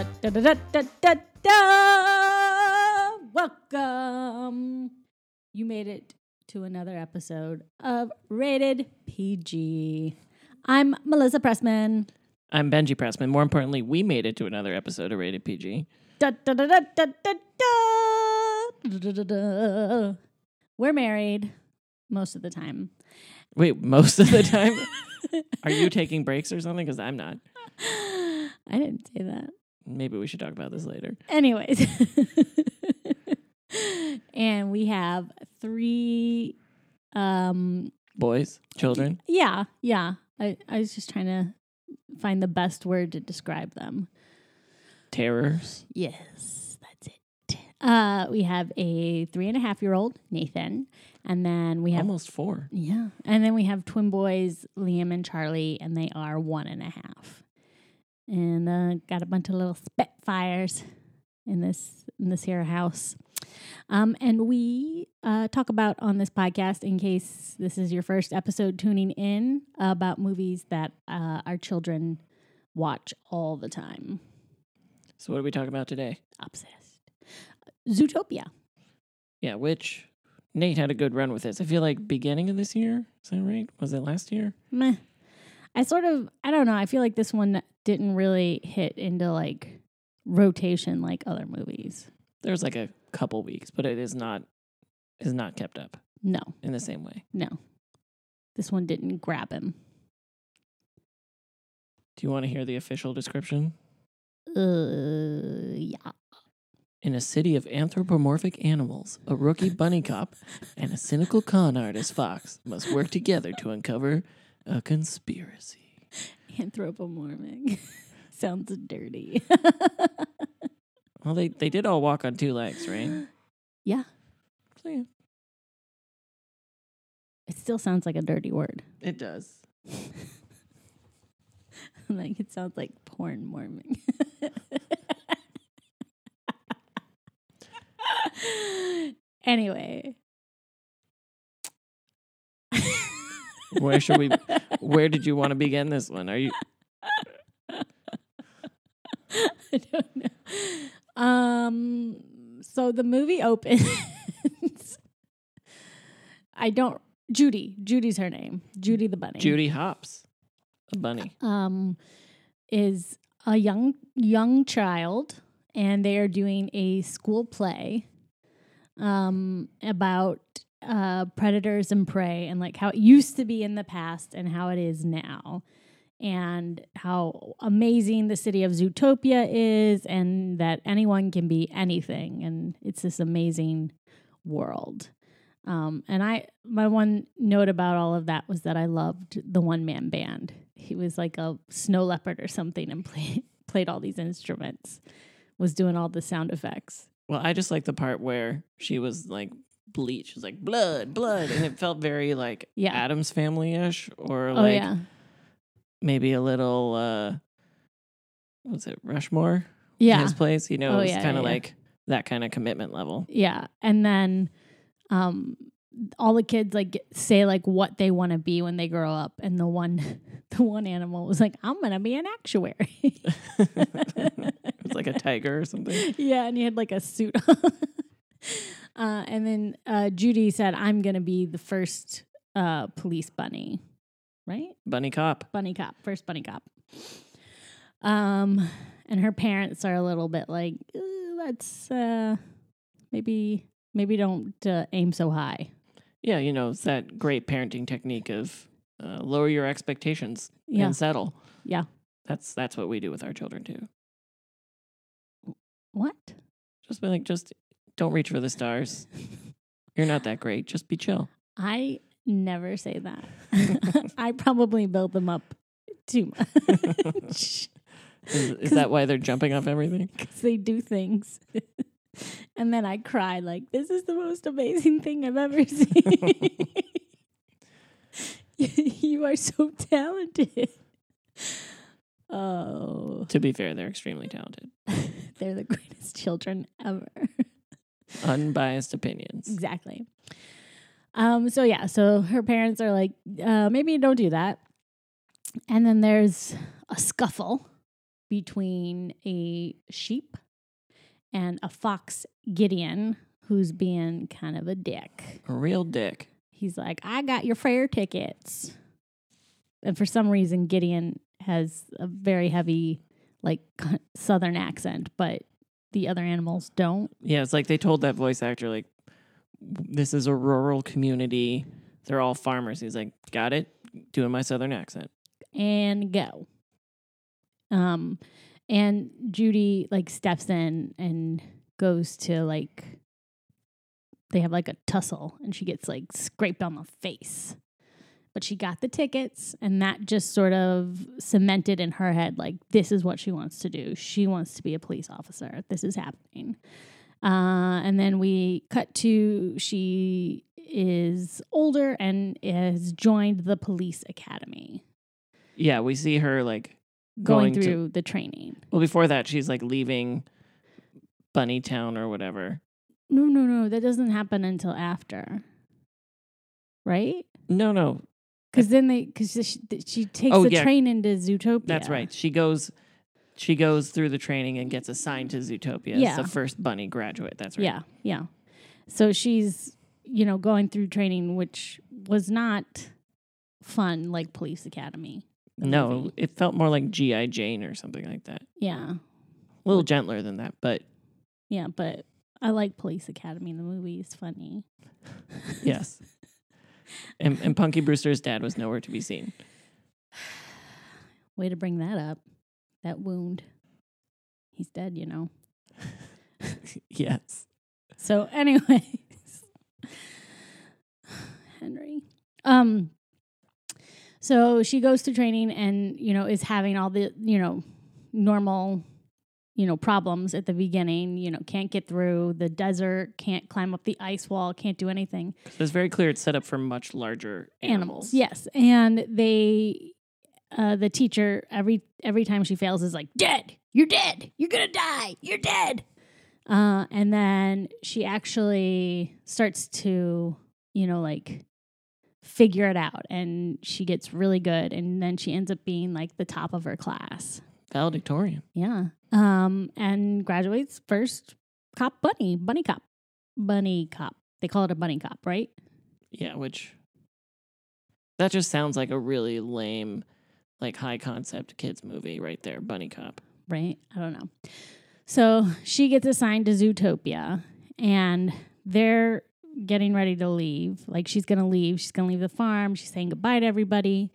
Da, da, da, da, da, da. Welcome. You made it to another episode of Rated PG. I'm Melissa Pressman. I'm Benji Pressman. More importantly, we made it to another episode of Rated PG. Da, da, da, da, da, da. Da, da, da, da. We're married most of the time. Wait, most of the time? Are you taking breaks or something? Because I'm not. I didn't say that. Maybe we should talk about this later. Anyways. and we have three um Boys, children. yeah, yeah. I, I was just trying to find the best word to describe them. Terrors. Yes, that's it. Uh we have a three and a half year old, Nathan, and then we have Almost four. Yeah. And then we have twin boys, Liam and Charlie, and they are one and a half. And uh, got a bunch of little spitfires in this in this here house. Um, and we uh, talk about on this podcast, in case this is your first episode tuning in, about movies that uh, our children watch all the time. So, what are we talking about today? Obsessed. Zootopia. Yeah, which Nate had a good run with this. I feel like beginning of this year. Is that right? Was it last year? Meh. I sort of, I don't know. I feel like this one didn't really hit into like rotation like other movies. There's like a couple weeks, but it is not is not kept up No, in the same way. no. This one didn't grab him. Do you want to hear the official description? Uh, yeah. In a city of anthropomorphic animals, a rookie bunny cop and a cynical con artist fox must work together to uncover a conspiracy. Anthropomorphic. Sounds dirty. Well, they, they did all walk on two legs, right? yeah. So, yeah, It still sounds like a dirty word. it does. like it sounds like porn mormon. anyway. Where should we? Where did you want to begin this one? Are you? I don't know. Um so the movie opens I don't Judy. Judy's her name. Judy the bunny. Judy Hopps, a bunny. um is a young young child and they are doing a school play um about uh predators and prey and like how it used to be in the past and how it is now and how amazing the city of Zootopia is and that anyone can be anything and it's this amazing world. Um, and I my one note about all of that was that I loved the one man band. He was like a snow leopard or something and played played all these instruments, was doing all the sound effects. Well, I just like the part where she was like bleach. She was like blood, blood, and it felt very like Yeah. Addams Family ish, or oh like yeah. maybe a little. uh Was it Rushmore? Yeah. his place. You know, Oh, it was yeah, kind of yeah. like that kind of commitment level. Yeah. And then um all the kids like say like what they want to be when they grow up and the one the one animal was like I'm to be an actuary. It's like a tiger or something. yeah, and he had like a suit on. Uh and then uh Judy said I'm going to be the first uh police bunny. Right? Bunny cop. bunny cop, first bunny cop. Um, and her parents are a little bit like, "Uh, let's uh, maybe maybe don't uh, aim so high. Yeah, you know, it's that great parenting technique of uh, lower your expectations Yeah, and settle. yeah. That's that's what we do with our children too. What? Just be like, just don't reach for the stars. You're not that great. Just be chill. I never say that. I probably build them up too much Is, is that why they're jumping off everything? because they do things. and then I cry like, this is the most amazing thing I've ever seen. you are so talented. Oh, To be fair, they're extremely talented. they're the greatest children ever. Unbiased opinions. exactly. Um, so yeah, so her parents are like, uh, maybe don't do that. And then there's a scuffle between a sheep and a fox Gideon who's being kind of a dick. A real dick. He's like, I got your fair tickets. And for some reason, Gideon has a very heavy, like, southern accent, but the other animals don't. Yeah, it's like they told that voice actor, like, this is a rural community. They're all farmers. He's like, got it? Doing my southern accent. And go. Um, and Judy, like, steps in and goes to, like, they have like a tussle and she gets like scraped on the face. But she got the tickets and that just sort of cemented in her head like this is what she wants to do. She wants to be a police officer. This is happening. Uh, and then we cut to she is older and has joined the police academy. Yeah, we see her like going, going, to- through the training. Well, before that, she's like leaving Bunny Town or whatever. No, no, no. That doesn't happen until after. Right? No, no, Because then they, because she, she takes Oh, the yeah. train into Zootopia. that's right. She goes, she goes through the training and gets assigned to Zootopia. Yeah. It's the first Bunny graduate. That's right. Yeah, yeah. So she's, you know, going through training, which was not fun like Police Academy. No, movie. it felt more like GI Jane or something like that. Yeah, A little gentler than that, but yeah. But I like Police Academy. The movie is funny. yes. and, and Punky Brewster's dad was nowhere to be seen. Way to bring that up. That wound. He's dead, you know. yes. So, anyways, Henry. Um. So she goes to training and you know is having all the you know normal you know problems at the beginning. You know can't get through the desert, can't climb up the ice wall, can't do anything. It's very clear it's set up for much larger animals. Yes, and they, uh, the teacher every every time she fails is like dead. You're dead. You're gonna die. You're dead. Uh, and then she actually starts to, you know, like figure it out, and she gets really good, and then she ends up being like the top of her class. Valedictorian. Yeah. Um, and graduates first cop bunny, bunny cop, bunny cop. They call it a bunny cop, right? Yeah, which that just sounds like a really lame, like high concept kids movie right there. Bunny Cop. right? I don't know. So she gets assigned to Zootopia and they're getting ready to leave. Like she's going to leave. She's going to leave the farm. She's saying goodbye to everybody.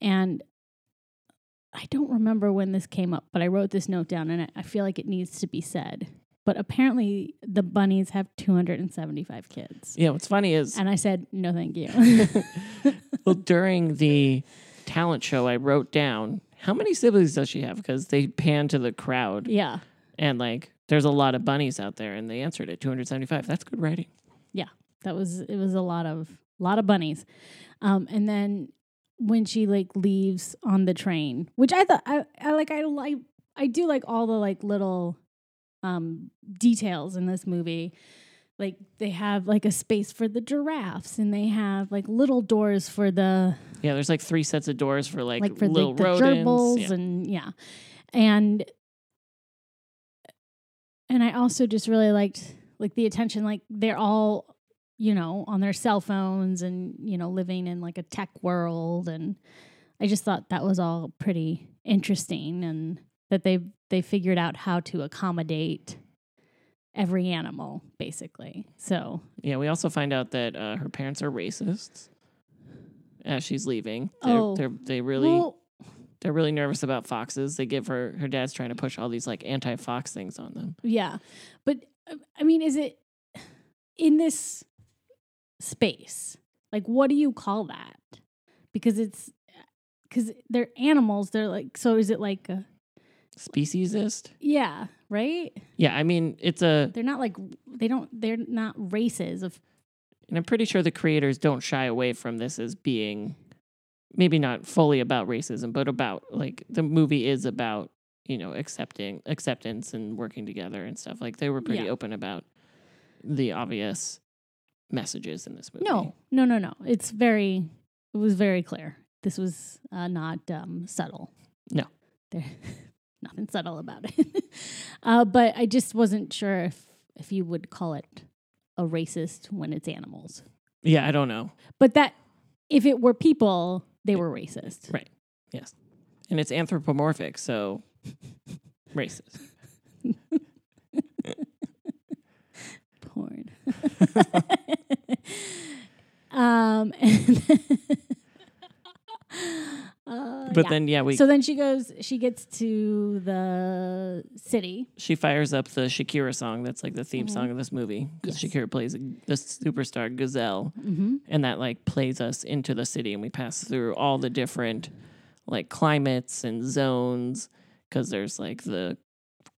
And I don't remember when this came up, but I wrote this note down and I- feel like it needs to be said. But apparently the bunnies have 275 kids. Yeah, what's funny is And I said, no, thank you. well during the talent show, I wrote down how many siblings does she have because they pan to the crowd yeah. and like there's a lot of bunnies out there, and they answered it 275. That's good writing. Yeah, that was it was a lot of lot of bunnies um and then when she like leaves on the train which i thought i, I like i like i do like all the like little um details in this movie like they have like a space for the giraffes and they have like little doors for the Yeah, there's like three sets of doors for like, like, for little the, the rodents. gerbils Yeah. and yeah and and i also just really liked like the attention like they're all you know on their cell phones and you know living in like a tech world and i just thought that was all pretty interesting and that they they figured out how to accommodate every animal basically so Yeah, we also find out that uh, her parents are racists as she's leaving. They're, Oh. they're, they really well, they're really nervous about foxes. They give her her dad's trying to push all these like anti-fox things on them. Yeah. But uh, I mean, is it in this space? Like, what do you call that? Because it's because they're animals. They're like, so is it like, a, Speciesist? yeah, right? Yeah, I mean it's a They're not like, they don't, they're not races of, and I'm pretty sure the creators don't shy away from this as being maybe not fully about racism, but about like the movie is about, you know, accepting acceptance and working together and stuff. Like they were pretty Yeah. open about the obvious messages in this movie. no, no, no, no. It's very, it was very clear. This was uh, not um, subtle. No. They're nothing subtle about it. uh, but I just wasn't sure if if you would call it a racist when it's animals. Yeah, I don't know. But that if it were people, they were racist. Right. Yes. And it's anthropomorphic, so racist. Porn. um, uh, But yeah. then yeah, we so then she goes. She gets to the city. she fires up the Shakira song that's like the theme Mhm. song of this movie because Yes. Shakira plays the superstar Gazelle, Mm-hmm. and that like plays us into the city, and we pass through all the different like climates and zones because there's like the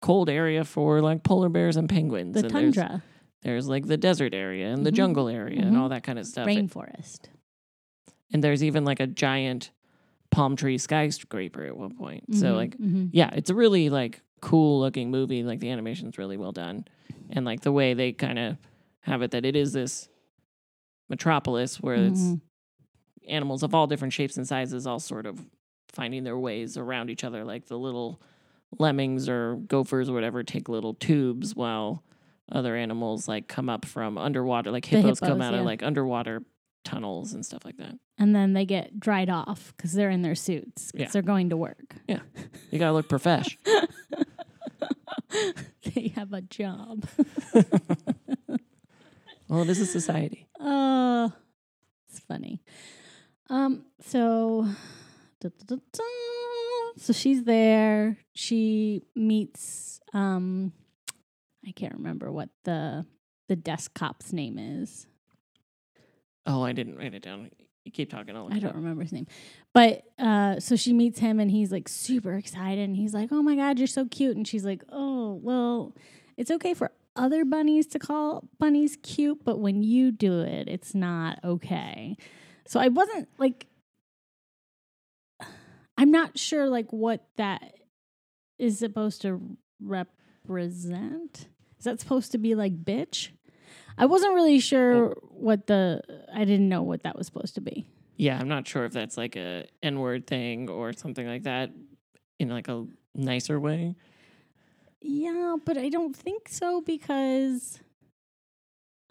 cold area for like polar bears and penguins, The and tundra, there's like the desert area and the Mhm. jungle area and Mhm. all that kind of stuff. And- rainforest. and there's even like a giant palm tree skyscraper at one point. So Mhm, like mhm. yeah, it's a really like cool looking movie. Like the animation's really well done, and like the way they kind of have it that it is this metropolis where it's Mhm. animals of all different shapes and sizes, all sort of finding their ways around each other. Like the little lemmings or gophers or whatever take little tubes, while other animals like come up from underwater. Like The hippos, come hippos, out of like underwater tunnels and stuff like that. and then they get dried off because they're in their suits 'cause Yeah. they're going to work. Yeah, you gotta look profesh. they have a job. well, this is society. Uh, it's funny. Um, so, da, da, da. so she's there. She meets. Um, I can't remember what the the desk cop's name is. Oh, I didn't write it down. You keep talking. I'll I don't up. remember his name. But uh so she meets him and he's like super excited and he's like, "Oh my god, you're so cute." And she's like, "Oh, well, it's okay for other bunnies to call bunnies cute, but when you do it, it's not okay." So I wasn't like I'm not sure like what that is supposed to represent. Is that supposed to be like bitch? I wasn't really sure what the I didn't know what that was supposed to be. Yeah, I'm not sure if that's like a N word thing or something like that in like a nicer way. Yeah, but I don't think so because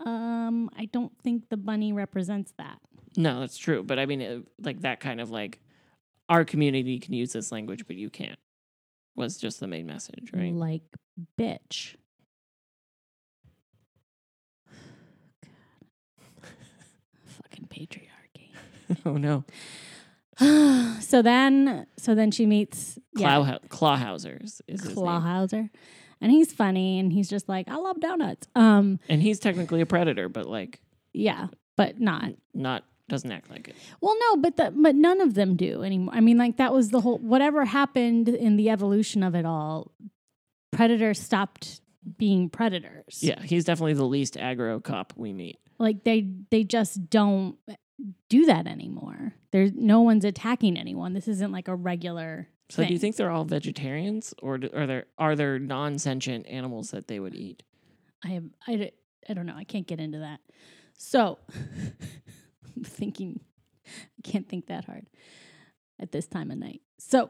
um I don't think the bunny represents that. No, that's true. But I mean, it, like that kind of like our community can use this language, but you can't. Was just the main message, right? Like bitch. Fucking patriarchy. oh no, so then so then she meets yeah, Clawhausers is. Clawhauser. And he's funny and he's just like, I love donuts. Um and he's technically a predator, but like yeah, but not not doesn't act like it. Well, no, but the, but none of them do anymore. I mean, like that was the whole whatever happened in the evolution of it all. Predators stopped being predators. Yeah, he's definitely the least aggro cop we meet. Like they they just don't do that anymore. There's no one's attacking anyone. This isn't like a regular. So do you think they're all vegetarians, or do, are there are there non sentient animals that they would eat? I have I don't know. I can't get into that. So I'm thinking I can't think that hard at this time of night. So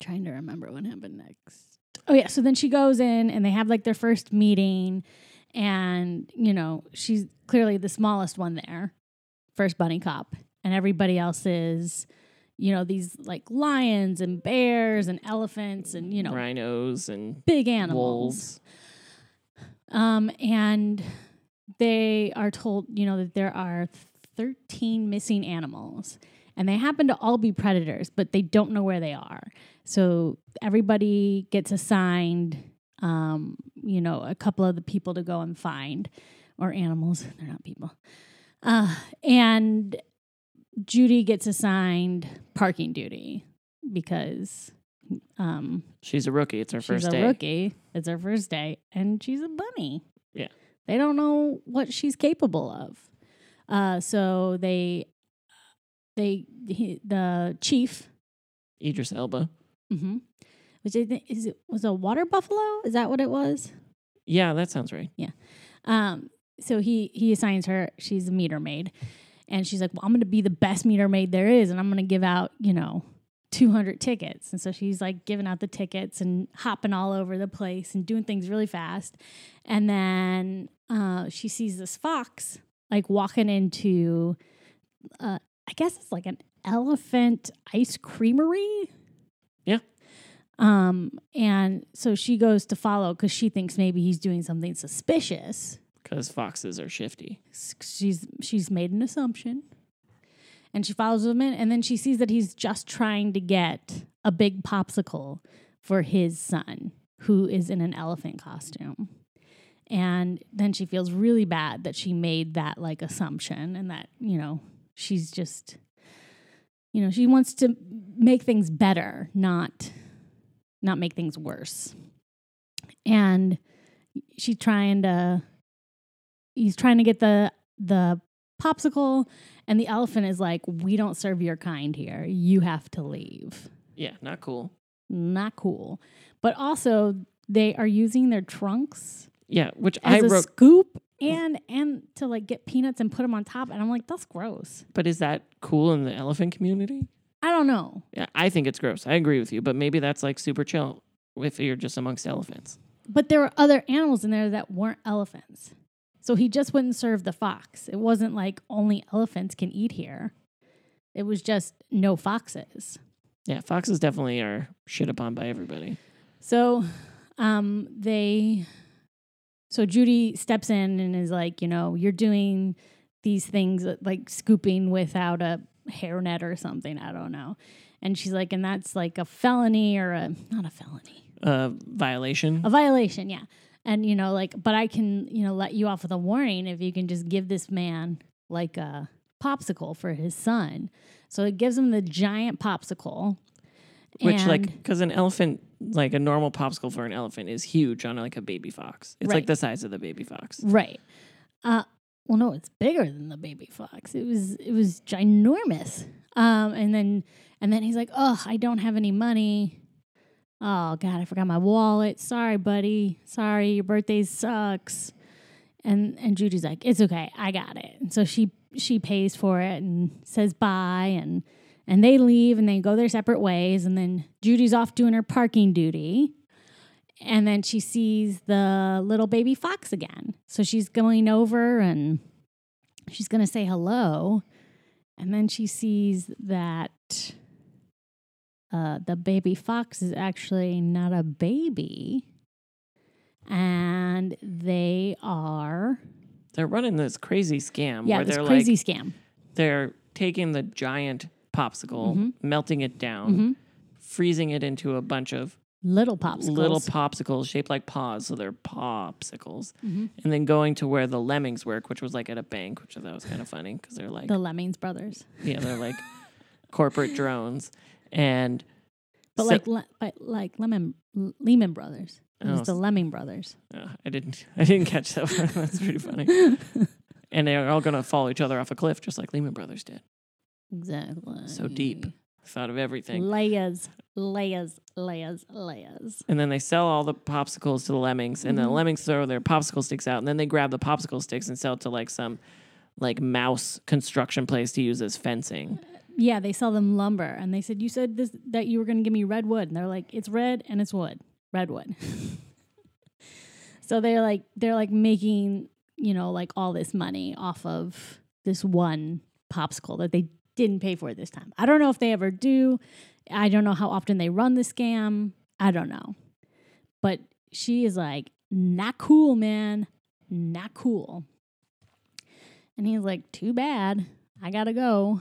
trying to remember what happened next. Oh yeah, so then she goes in and they have like their first meeting and you know, she's clearly the smallest one there. First bunny cop and everybody else is you know these like lions and bears and elephants and you know Rhinos and big animals. wolves. Um, and they are told, you know, that there are 13 missing animals and they happen to all be predators, but they don't know where they are. So everybody gets assigned, um, you know, a couple of the people to go and find, or animals, they're not people. Uh, and Judy gets assigned parking duty because um, She's a rookie. It's her first. she's first a day. rookie. It's her first day, and she's a bunny. Yeah. they don't know what she's capable of. Uh, so they, they, he, the chief, Idris Elba. mm-hmm, which I think is it was a water buffalo. Is that what it was? Yeah, that sounds right. Yeah. Um, so he he assigns her. She's a meter maid, and she's like, "Well, I'm going to be the best meter maid there is, and I'm going to give out, you know, 200 tickets. And so she's like giving out the tickets and hopping all over the place and doing things really fast. And then uh, she sees this fox like walking into, uh, I guess it's like an elephant ice creamery. Um, and so she goes to follow because she thinks maybe he's doing something suspicious. Because foxes are shifty. She's she's made an assumption, and she follows him in, and then she sees that he's just trying to get a big popsicle for his son, who is in an elephant costume. And then she feels really bad that she made that like assumption, and that you know she's just, you know, she wants to make things better, not not make things worse. And she's trying to he's trying to get the the popsicle and the elephant is like we don't serve your kind here you have to leave Yeah, not cool. not cool but also they are using their trunks Yeah, which I as a wrote. scoop and and to like get peanuts and put them on top and i'm like that's gross But is that cool in the elephant community? I don't know Yeah, I think it's gross. I agree with you, but maybe that's like super chill if you're just amongst elephants. but there were other animals in there that weren't elephants so he just wouldn't serve the fox it wasn't like only elephants can eat here it was just no foxes Yeah, foxes definitely are shit upon by everybody. So um they so Judy steps in and is like, you know, you're doing these things like scooping without a hairnet or something, I don't know. And she's like, and that's like a felony or a not a felony. Uh, violation. A violation, yeah. And you know, like, but I can, you know, let you off with a warning if you can just give this man like a popsicle for his son. So it gives him the giant popsicle. Which, like, because an elephant, like a normal popsicle for an elephant, is huge on like a baby fox. It's like the size of the baby fox. Right. Uh well no, it's bigger than the baby fox. It was it was ginormous. Um and then and then he's like, "Oh, I don't have any money. Oh god, I forgot my wallet. Sorry, buddy. Sorry, your birthday sucks." And and Judy's like, "It's okay. I got it." And so she she pays for it and says bye and and they leave and they go their separate ways and then Judy's off doing her parking duty. And then she sees the little baby fox again. So she's going over and she's going to say hello. And then she sees that uh, the baby fox is actually not a baby. And they are, They're running this crazy scam yeah, where this they're crazy like scam. they're taking the giant popsicle, Mhm. melting it down, Mhm. freezing it into a bunch of Little popsicles. little popsicles shaped like paws, so they're popsicles, Mhm. and then going to where the lemmings work, which was like at a bank, which I thought was kind of funny because they're like, the Lemmings brothers. yeah, they're like corporate drones, and But so- like, le- but like Lemon, Lehman Brothers. It was Oh, the Lemming brothers. uh, I didn't, I didn't catch that. one. That's pretty funny. and they're all gonna fall each other off a cliff, just like Lehman Brothers did. Exactly. So deep. Thought of everything. Layers, layers, layers, layers. And then they sell all the popsicles to the lemmings, and Mm-hmm. the lemmings throw their popsicle sticks out, and then they grab the popsicle sticks and sell it to like some like mouse construction place to use as fencing. Yeah, they sell them lumber, and they said you said this that you were going to give me red wood, and they're like, it's red and it's wood, redwood. so they're like they're like making you know like all this money off of this one popsicle that they didn't pay for it this time. I don't know if they ever do. I don't know how often they run the scam. I don't know, but she is like not cool, man, not cool. And he's like, too bad. I gotta go.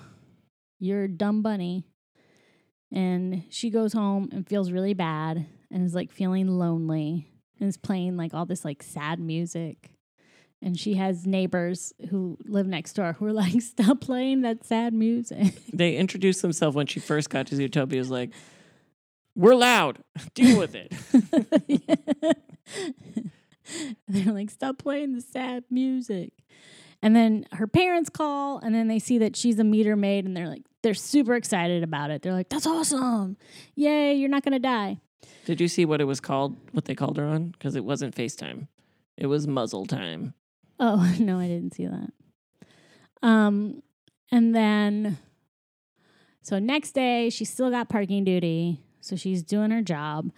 You're a dumb bunny. And she goes home and feels really bad and is like feeling lonely and is playing like all this like sad music. And she has neighbors who live next door who are like, stop playing that sad music. They introduced themselves when she first got to Zootopia. Was like, "We're loud. Deal with it." They're like, stop playing the sad music. And then her parents call, and then they see that she's a meter maid, and they're like, they're super excited about it. They're like, that's awesome. Yay, you're not going to die. Did you see what it was called? What they called her on? Because it wasn't FaceTime. It was muzzle time. Oh, no, I didn't see that. Um, and then, So next day, she still got parking duty. So she's doing her job.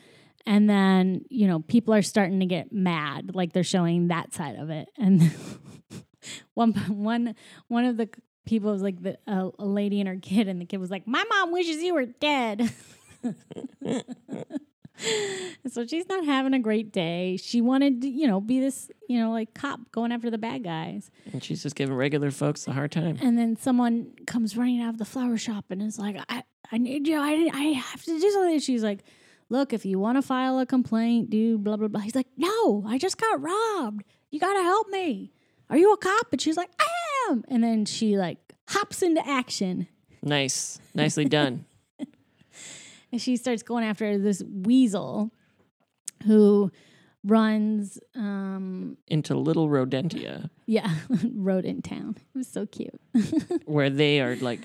And then, you know, people are starting to get mad, like they're showing that side of it. And one one one of the people was like the a, a lady and her kid, and the kid was like, "My mom wishes you were dead." so she's not having a great day. She wanted to, you know, be this, you know, like cop going after the bad guys. And she's just giving regular folks a hard time. And then someone comes running out of the flower shop and is like, I, I need you. I, I have to do something. She's like, look, if you want to file a complaint, do blah, blah, blah. He's like, no, I just got robbed. You got to help me. Are you a cop? And she's like, I am. And then she like hops into action Nice. Nicely done. and she starts going after this weasel who runs um Into Little Rodentia, yeah Rodent town it was so cute. Where they are like,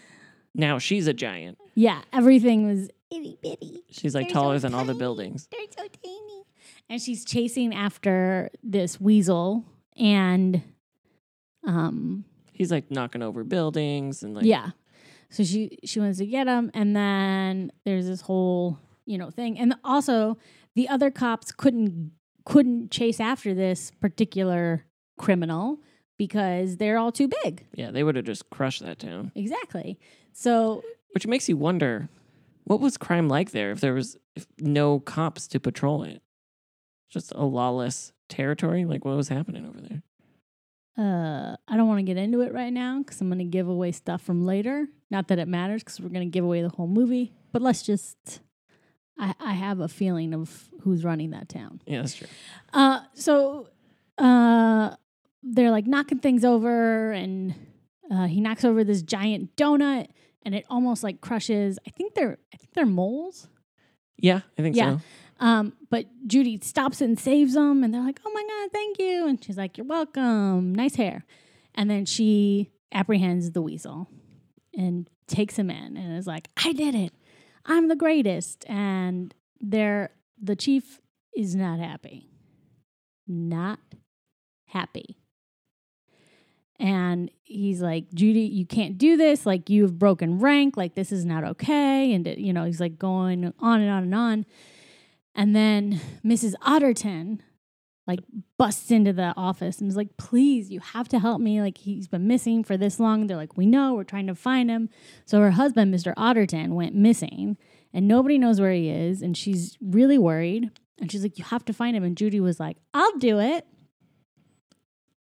now she's a giant. yeah everything was itty bitty. She's like They're so taller than all the buildings. they're so tiny. And she's chasing after this weasel and um He's like knocking over buildings and like, yeah so she she wants to get him and then there's this whole you know thing and also the other cops couldn't couldn't chase after this particular criminal because they're all too big yeah, they would have just crushed that town. exactly so Which makes you wonder, what was crime like there if there was no cops to patrol it? Just a lawless territory? Like what was happening over there? Uh i don't want to get into it right now because i'm going to give away stuff from later not that it matters because we're going to give away the whole movie but let's just I, I have a feeling of who's running that town Yeah, that's true. Uh, so uh, they're like knocking things over, and uh, he knocks over this giant donut, and it almost like crushes. I think they're I think they're moles. Yeah, I think Yeah. so. Um, but Judy stops and saves them, and they're like, "Oh my god, thank you!" And she's like, "You're welcome. Nice hair." And then she apprehends the weasel and takes him in, and is like, "I did it. I'm the greatest." And they're the chief is not happy. Not happy. And he's like, Judy, you can't do this. Like, you've broken rank. Like, this is not okay. And, you know, he's like going on and on and on. And then Mrs. Otterton, like, busts into the office and is like, please, you have to help me. Like, he's been missing for this long. They're like, we know, we're trying to find him. So her husband, Mr. Otterton, went missing and nobody knows where he is. And she's really worried. And she's like, you have to find him. And Judy was like, I'll do it.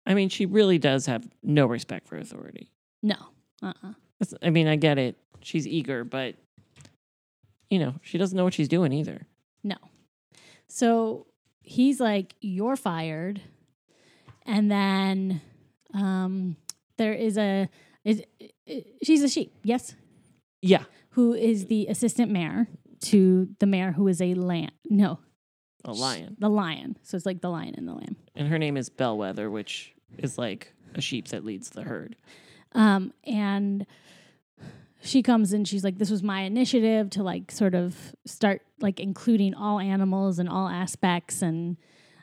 I mean, she really does have no respect for authority. No. Uh uh That's- I mean, I get it. She's eager, but you know, she doesn't know what she's doing either. No. So he's like, You're fired. And then um, there is a, is, she's a sheep, yes, Yeah, who is the assistant mayor to the mayor who is a lamb. No, a lion, the lion. So it's like the lion and the lamb. and her name is Bellwether, which is like a sheep that leads the herd. Um, and she comes and she's like, This was my initiative to like sort of start like including all animals and all aspects. And,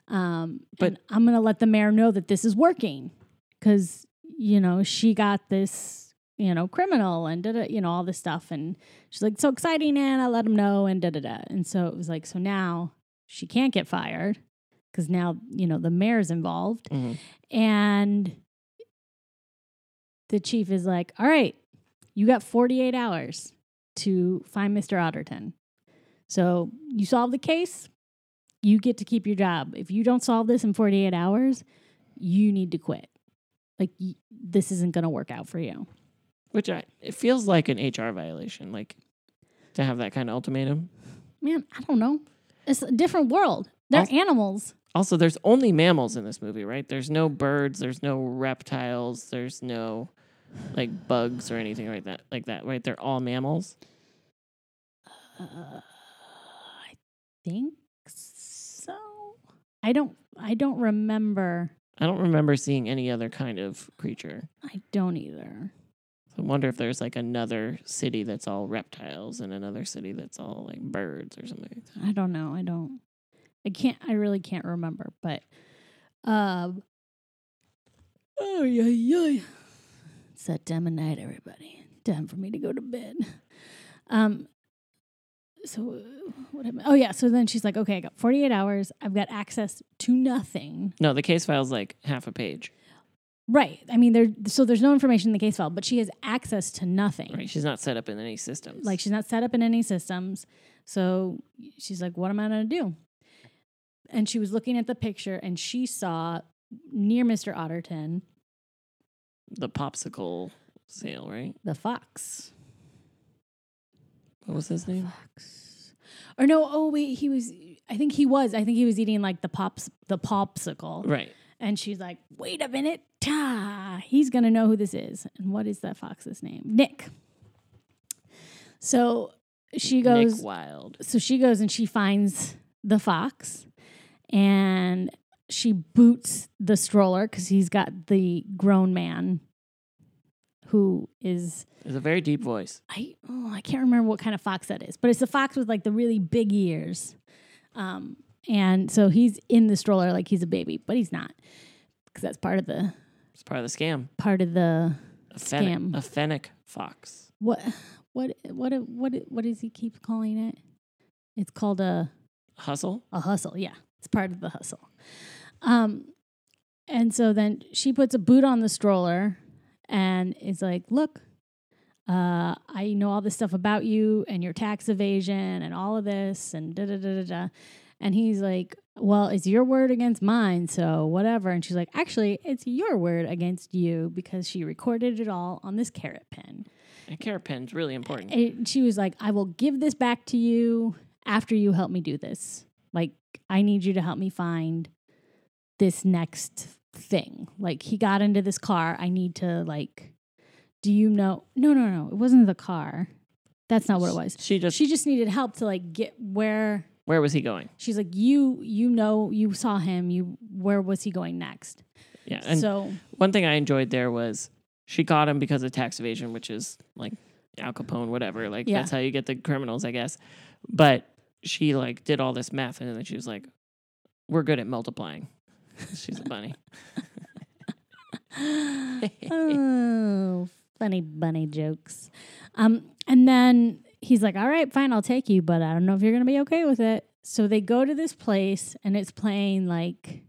um, But- and I'm going to let the mayor know that this is working because, you know, she got this, you know, criminal and da da, you know, all this stuff. And she's like, So exciting. And I let him know and da da da. And so it was like, So now she can't get fired because now, you know, the mayor's involved. Mhm. And the chief is like, All right, you got 48 hours to find Mr. Otterton. So you solve the case, you get to keep your job. If you don't solve this in 48 hours, you need to quit. Like, y- this isn't going to work out for you. Which I it feels like an HR violation, like to have that kind of ultimatum. Man, I don't know. It's a different world. They're Also- animals. Also, there's only mammals in this movie, right? There's no birds, there's no reptiles, there's no like bugs or anything like that, like that, right? They're all mammals. Uh, I think so. I don't. I don't remember. I don't remember seeing any other kind of creature. I don't either. I wonder if there's like another city that's all reptiles and another city that's all like birds or something. Like that. I don't know. I don't. I can't. I really can't remember. But, um. Oh yeah, yeah. It's that time of night, everybody. Time for me to go to bed. Um, so uh, what? Am, oh yeah. So then she's like, okay, I got 48 hours. I've got access to nothing. No, the case file's like half a page. Right. I mean, there. So there's no information in the case file, but she has access to nothing. Right. She's not set up in any systems. Like she's not set up in any systems. So she's like, what am I going to do? And she was looking at the picture and she saw near Mr. Otterton the popsicle sale, right? the fox. What was his name? Fox. Or no, oh wait, he was I think he was. I think he was eating like the pops the popsicle. Right. And she's like, wait a minute. Ta, he's gonna know who this is. And what is that fox's name? Nick. So she goes Nick Wilde. so she goes and she finds the fox and she boots the stroller because he's got the grown man who is It's a very deep voice. I oh, I can't remember what kind of fox that is, but it's a fox with like the really big ears. Um, and so he's in the stroller like he's a baby, but he's not because that's part of the It's part of the scam. part of the A fennec, Scam. a fennec fox. what what what what what does he keep calling it? It's called a Hustle. a hustle. Yeah, it's part of the hustle. Um, and so then she puts a boot on the stroller and is like, "Look, uh, I know all this stuff about you and your tax evasion and all of this and da da da da da." And he's like, "Well, it's your word against mine, so whatever." And she's like, "Actually, it's your word against you because she recorded it all on this carrot pen." A carrot pen's really important. And she was like, I will give this back to you after you help me do this. Like, I need you to help me find this next thing. Like, he got into this car. I need to, like, do you know? No, no, no. It wasn't the car. That's not what it was. She just. She just needed help to, like, get where where was he going? she's like, you, you know, you saw him. You, where was he going next? Yeah. And so, one thing I enjoyed there was she caught him because of tax evasion, which is like Al Capone, whatever. Like Yeah. that's how you get the criminals, I guess. But she like did all this math, and then she was like, "We're good at multiplying." She's a bunny. oh, funny bunny jokes. Um, and then he's like, "All right, fine, I'll take you, but I don't know if you're gonna be okay with it." So they go to this place, and it's playing like,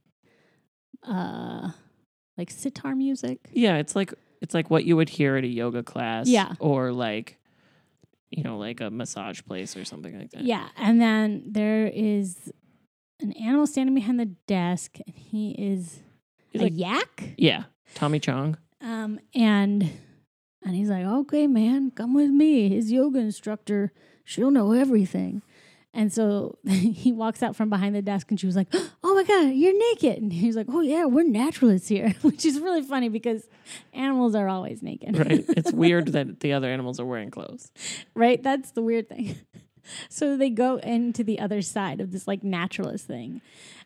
uh, like sitar music. Yeah, it's like it's like what you would hear at a yoga class. Yeah. Or like, you know, like a massage place or something like that. Yeah, and then there is an animal standing behind the desk, and he is He's a like, yak. yeah, Tommy Chong. Um, and and he's like, okay, man, come with me. His yoga instructor, she'll know everything. And so he walks out from behind the desk, and she was like, "Oh my god, you're naked!" And he's like, "Oh yeah, we're naturalists here," which is really funny because animals are always naked, Right. it's weird that the other animals are wearing clothes. right? That's the weird thing. so they go into the other side of this like naturalist thing,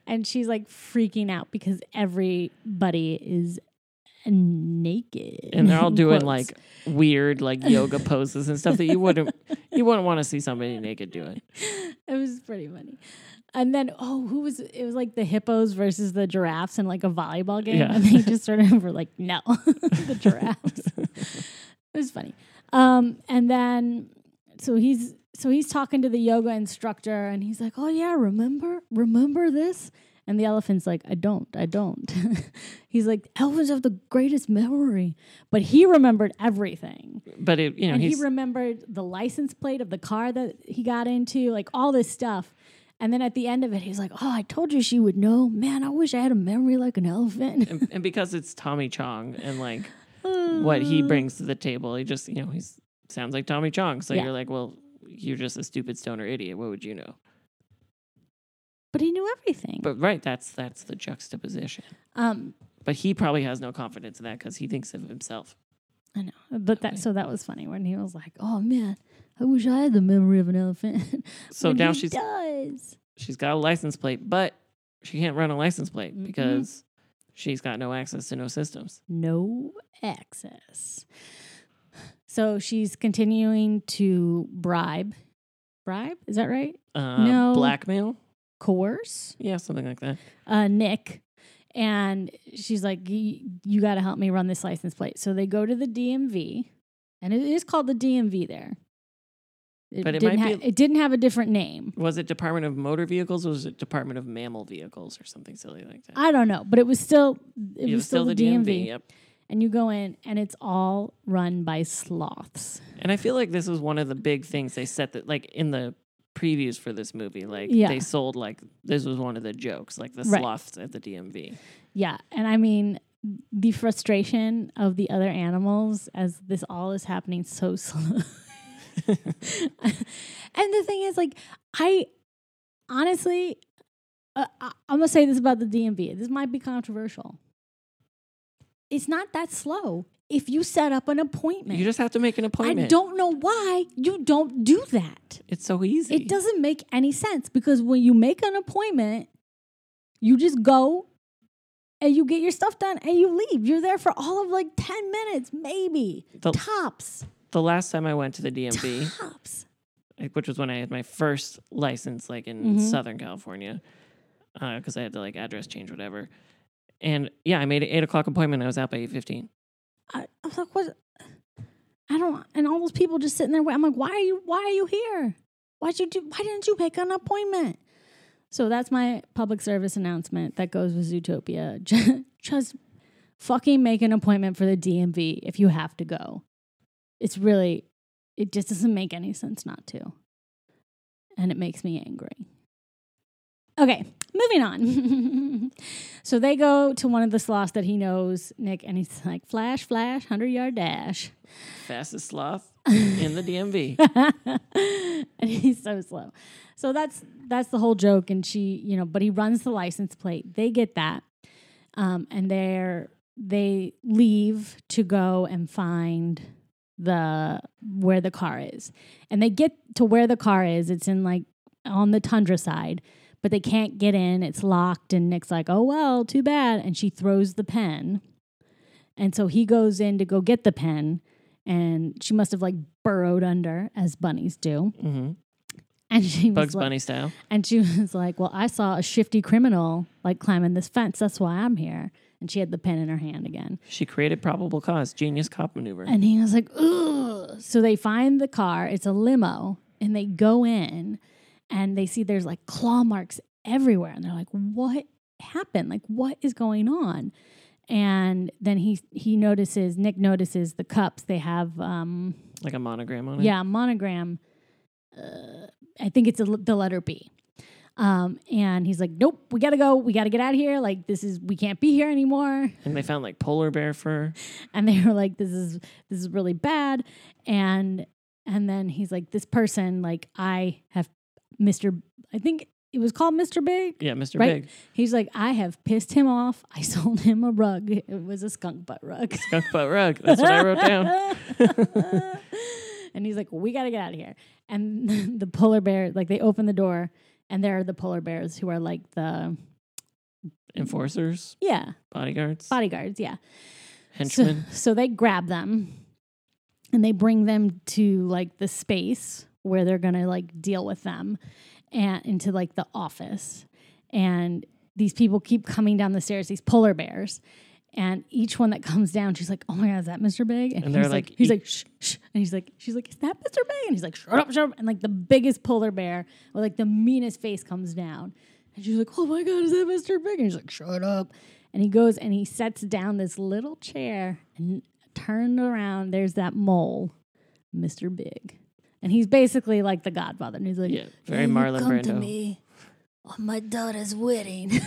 and she's like freaking out because everybody is naked, And they're all doing quotes. like weird like yoga poses and stuff that you wouldn't you wouldn't want to see somebody naked doing. it was pretty funny. And then, oh, who was it? Was like the hippos versus the giraffes in like a volleyball game, Yeah. and they just sort of were like, no, the giraffes. it was funny. Um, and then, so he's so he's talking to the yoga instructor, and he's like, oh yeah, remember, remember this? And the elephant's like, I don't, I don't. he's like, elephants have the greatest memory, but he remembered everything But it, you know, and he remembered the license plate of the car that he got into, like all this stuff. And then at the end of it, he's like, "Oh, I told you she would know. Man, I wish I had a memory like an elephant." and, and because it's Tommy Chong and like what he brings to the table, he just, you know, he's sounds like Tommy Chong. So Yeah. you're like, well, you're just a stupid stoner idiot. What would you know? But he knew everything. But right, that's that's the juxtaposition. um, But he probably has no confidence in that because he thinks of himself. I know. But that so that was funny when he was like, "Oh man, I wish I had the memory of an elephant." So now he she's does. she's got a license plate, but she can't run a license plate Mhm. because she's got no access to no systems. no access. So she's continuing to bribe. Bribe? Is that right? Uh, No. blackmail, Coerce? yeah, something like that. uh, Nick, and she's like, "Y- "You got to help me run this license plate." So they go to the DMV, and it is called the DMV there. It But it didn't might ha- be- it didn't have a different name. Was it Department of Motor Vehicles or was it Department of Mammal Vehicles or something silly like that? I don't know, but it was still it Yeah, was still, the DMV. Yep. And you go in, and it's all run by sloths. And I feel like this was one of the big things they set that like in the previews for this movie. Like Yeah. they sold like this was one of the jokes, like the Right. sloths at the DMV. Yeah, and I mean the frustration of the other animals as this all is happening so slow. and the thing is, like, I honestly, uh, I, I'm gonna say this about the DMV. This might be controversial. It's not that slow if you set up an appointment. You just have to make an appointment. I don't know why you don't do that. It's so easy. It doesn't make any sense because when you make an appointment, you just go and you get your stuff done and you leave. You're there for all of like 10 minutes, maybe. The- tops. the last time I went to the DMV, Tops. which was when I had my first license, like in Mhm. Southern California, because I had to like address change, whatever. And yeah, I made an eight o'clock appointment. I was out by eight fifteen. I, I was like, what? I don't, and all those people just sitting there. I'm like, why are you, why are you here? Why'd you do, why didn't you make an appointment? So that's my public service announcement that goes with Zootopia. Just, just fucking make an appointment for the DMV if you have to go. It's really, it just doesn't make any sense not to. And it makes me angry. Okay, moving on. so they go to one of the sloths that he knows, Nick, and he's like, flash, flash, 100 yard dash. Fastest sloth in the DMV. and he's so slow. So that's that's the whole joke. And she, you know, but he runs the license plate. They get that, um, and they're they leave to go and find the where the car is, and they get to where the car is. It's in like on the tundra side, but they can't get in. It's locked, and Nick's like, "Oh well, too bad." And she throws the pen, and so he goes in to go get the pen, and she must have like burrowed under as bunnies do. hmm And she was Bugs like, Bunny style. and she was like, "Well, I saw a shifty criminal like climbing this fence. That's why I'm here." And she had the pen in her hand again. She created probable cause. Genius cop maneuver. And he was like, "Ugh." So they find the car. It's a limo, and they go in, and they see there's like claw marks everywhere, and they're like, "What happened? Like, what is going on?" And then he he notices Nick notices the cups. They have um like a monogram on it. yeah, monogram. Uh, I think it's a, the letter B. Um, and he's like, "Nope, we gotta go. We gotta get out of here. Like this is we can't be here anymore." And they found like polar bear fur. And they were like, "This is this is really bad." And and then he's like, "This person, like I have Mister. I think it was called Mister Big. Yeah, Mr. Right. Big. He's like, I have pissed him off. I sold him a rug. It was a skunk butt rug." Skunk butt rug. That's what I wrote down. and he's like, "We got to get out of here." And the polar bear, like, they open the door, and there are the polar bears who are like the Enforcers, yeah bodyguards, bodyguards, yeah. So, henchmen. so they grab them, and they bring them to like the space where they're gonna like deal with them, and into like the office. And these people keep coming down the stairs. These polar bears. And each one that comes down, she's like, "Oh my god, is that Mr. Big?" And they're he's like, "He's "E- like, shh, shh," and he's like, "She's like, is that Mr. Big?" And he's like, "Shut up, shut up!" And like the biggest polar bear with like the meanest face comes down, and she's like, "Oh my god, is that Mr. Big?" And he's like, "Shut up!" And he goes and he sets down this little chair and turned around. There's that mole, Mr. Big, and he's basically like the Godfather. And he's like, Yeah, very "Will you Marlon come to me on my daughter's wedding.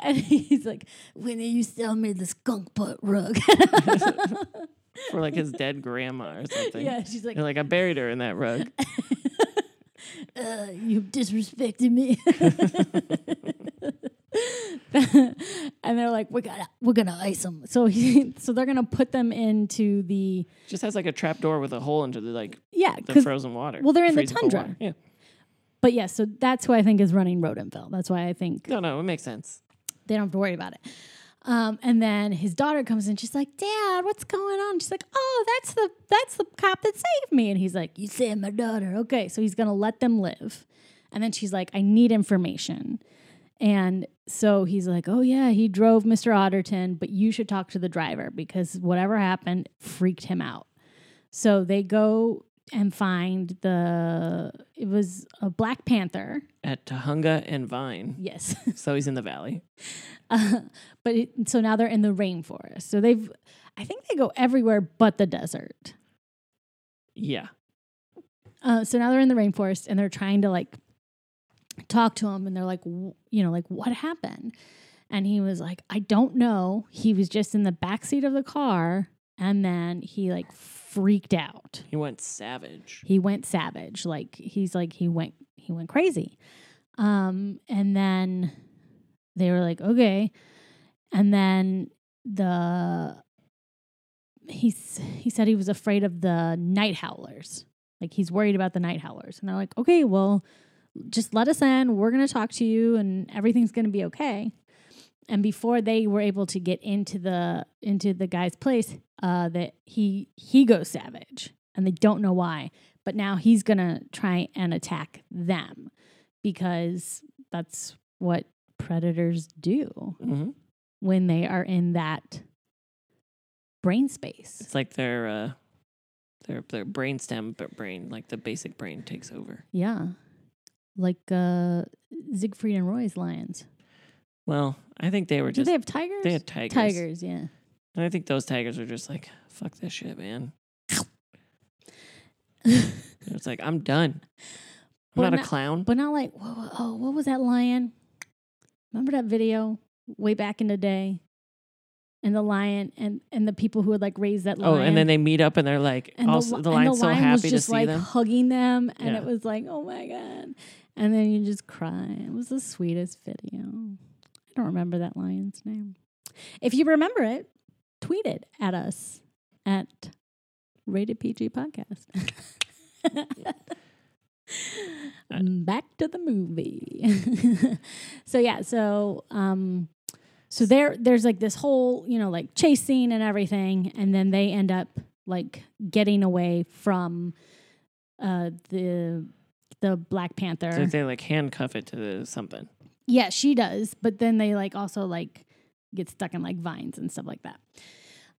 and he's like, when will you sell me the skunk butt rug? For like his dead grandma or something. yeah, she's like, They're like, I buried her in that rug. uh, you disrespected me. and they're like, we're gonna we're gonna ice them. So he, so they're gonna put them into the Just has like a trap door with a hole into the like yeah, the 'cause- frozen water. well, they're in the freezing cold tundra. water. Yeah. but yeah, so that's who I think is running Rodinville. That's why I think No, no, it makes sense. they don't have to worry about it. Um, and then his daughter comes in. She's like, "Dad, what's going on?" She's like, "Oh, that's the that's the cop that saved me." And he's like, "You saved my daughter." Okay, so he's gonna let them live. And then she's like, "I need information." And so he's like, "Oh yeah, he drove Mr. Otterton, but you should talk to the driver because whatever happened freaked him out." So they go and find the it was a Black Panther. At Tujunga and Vine. Yes. So he's in the valley. Uh, but it, so now they're in the rainforest. So they've I think they go everywhere but the desert. Yeah. Uh, so now they're in the rainforest and they're trying to like talk to him and they're like, you know, like what happened? And he was like, I don't know. He was just in the back seat of the car and then he like freaked out. He went savage. He went savage. Like he's like he went he went crazy. Um and then they were like, "Okay." And then the he's he said he was afraid of the night howlers. Like he's worried about the night howlers. And they're like, "Okay, well, just let us in. We're going to talk to you and everything's going to be okay." And before they were able to get into the into the guy's place, uh that he he goes savage and they don't know why. But now he's going to try and attack them because that's what predators do hmm when they are in that brain space. It's like their uh, their their brainstem, but brain like the basic brain takes over. Yeah. Like uh Siegfried and Roy's lions. Well, I think they were Do just they have tigers? they had tigers. tigers, yeah. And I think those tigers were just like, fuck this shit, man. It's like I'm done. I'm But not a clown. But not like, whoa, whoa, oh, what was that lion? Remember that video way back in the day? And the lion and and the people who would like raise that lion. Oh, and then they meet up and they're like, and also the, the, lion's so lion was happy to just see like them. hugging them, and Yeah. it was like, oh my god! And then you just cry. It was the sweetest video. I don't remember that lion's name. If you remember it, tweet it at us at Rated PG Podcast. Back to the movie. so yeah, so um so there there's like this whole, you know, like chase scene and everything, and then they end up like getting away from uh the the Black Panther. So they like handcuff it to the, something. Yeah, she does. But then they like also like get stuck in like vines and stuff like that.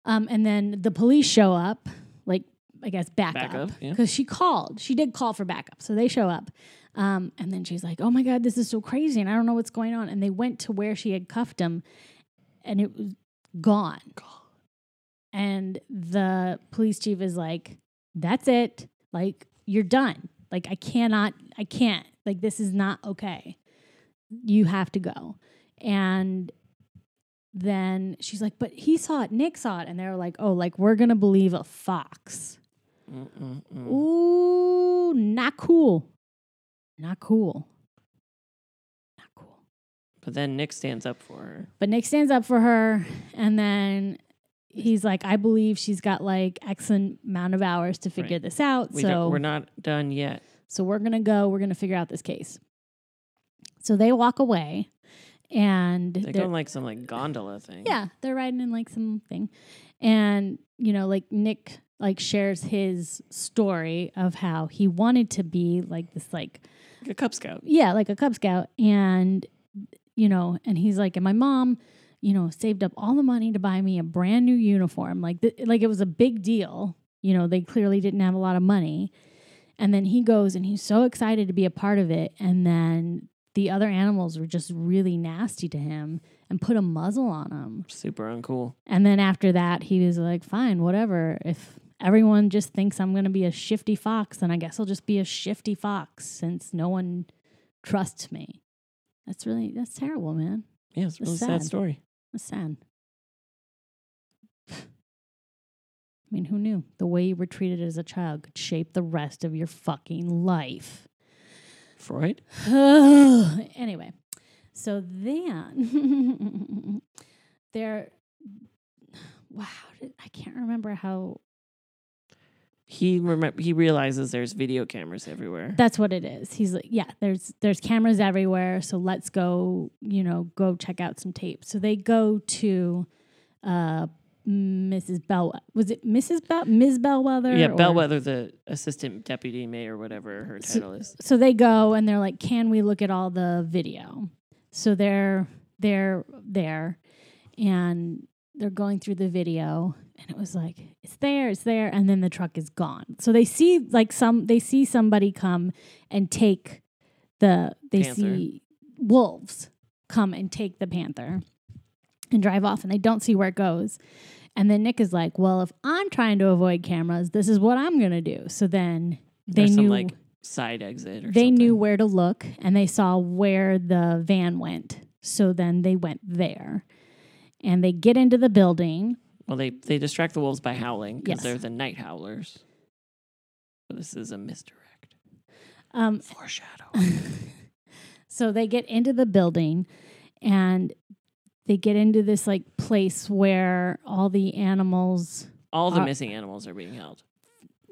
Um, and then the police show up, like I guess back, Back up up, yeah. because she called. She did call for backup, so they show up. Um, and then she's like, "Oh my god, this is so crazy, and I don't know what's going on." And they went to where she had cuffed him, and it was gone. And the police chief is like, "That's it. Like you're done. Like I cannot. I can't. Like this is not okay." you have to go. And then she's like, but he saw it, Nick saw it. And they were like, oh, like we're going to believe a fox. Mm-mm-mm. Ooh, not cool. Not cool. Not cool. But then Nick stands up for her. But Nick stands up for her. And then he's like, I believe she's got like X amount of hours to figure Right. this out. We so we're not done yet. So we're going to go, we're going to figure out this case. So they walk away and They they're- go on like some like gondola thing. Yeah, they're riding in like something. And, you know, like Nick like shares his story of how he wanted to be like this like Like a Cub Scout. yeah, like a Cub Scout and you know, and he's like and my mom, you know, saved up all the money to buy me a brand new uniform. Like th- like it was a big deal. You know, they clearly didn't have a lot of money. And then he goes and he's so excited to be a part of it and then the other animals were just really nasty to him and put a muzzle on him. Super uncool. And then after that, he was like, fine, whatever. If everyone just thinks I'm going to be a shifty fox, then I guess I'll just be a shifty fox since no one trusts me. That's really, that's terrible, man. Yeah, it's a really sad sad. story. That's sad. I mean, who knew? The way you were treated as a child could shape the rest of your fucking life. Freud? anyway, so then there. Wow, I can't remember how. He remem- he realizes there's video cameras everywhere. That's what it is. He's like, yeah, there's there's cameras everywhere, so let's go. You know, go check out some tape. So they go to, uh, Mrs. Bell. Was it Mrs. Bell? Ms. Bellwether? yeah, or- Bellwether, the assistant deputy mayor, whatever her So- title is. so they go and they're like, "Can we look at all the video?" So they're they're there, and they're going through the video, and it was like it's there it's there and then the truck is gone. So they see like some they see somebody come and take the they Panther. see wolves come and take the panther and drive off and they don't see where it goes. And then nick is like well if i'm trying to avoid cameras this is what i'm going to do. So then they There's knew some like side exit or they something. knew where to look and they saw where the van went. So then they went there. And they get into the building Well, they they distract the wolves by howling because Yes. they're the night howlers. But this is a misdirect. um, Foreshadow. so they get into the building and they get into this like place where all the animals All the Uh, missing animals are being held.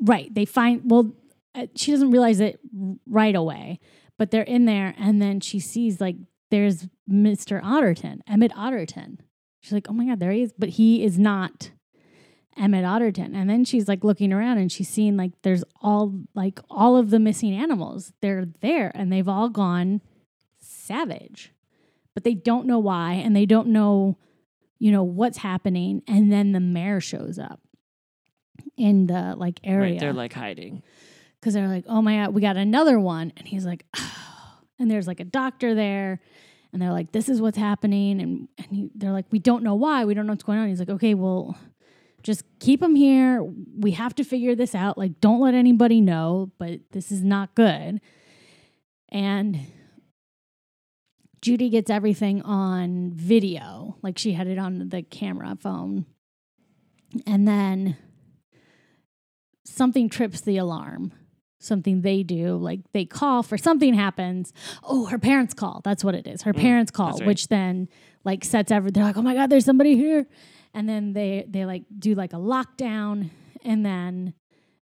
right they find well uh, she doesn't realize it right away but they're in there and then she sees like there's mr otterton emmett otterton she's like oh my god there he is but he is not emmett otterton and then she's like looking around and she's seeing like there's all like all of the missing animals they're there and they've all gone savage but they don't know why and they don't know you know what's happening and then the mayor shows up in the like area Right, they're like hiding. because they're like, oh my God, we got another one. And he's like, oh. and there's like a doctor there. And they're like, this is what's happening. And, and he, they're like, we don't know why. We don't know what's going on. He's like, okay, well, just keep him here. We have to figure this out. Like, don't let anybody know, but this is not good. And Judy gets everything on video. Like, she had it on the camera phone. And then something trips the alarm. Something they do, like they call for something happens. Oh, her parents call. That's what it is. Her Mm, parents call, right. which then like sets everything. They're like, oh my god, there's somebody here, and then they they like do like a lockdown, and then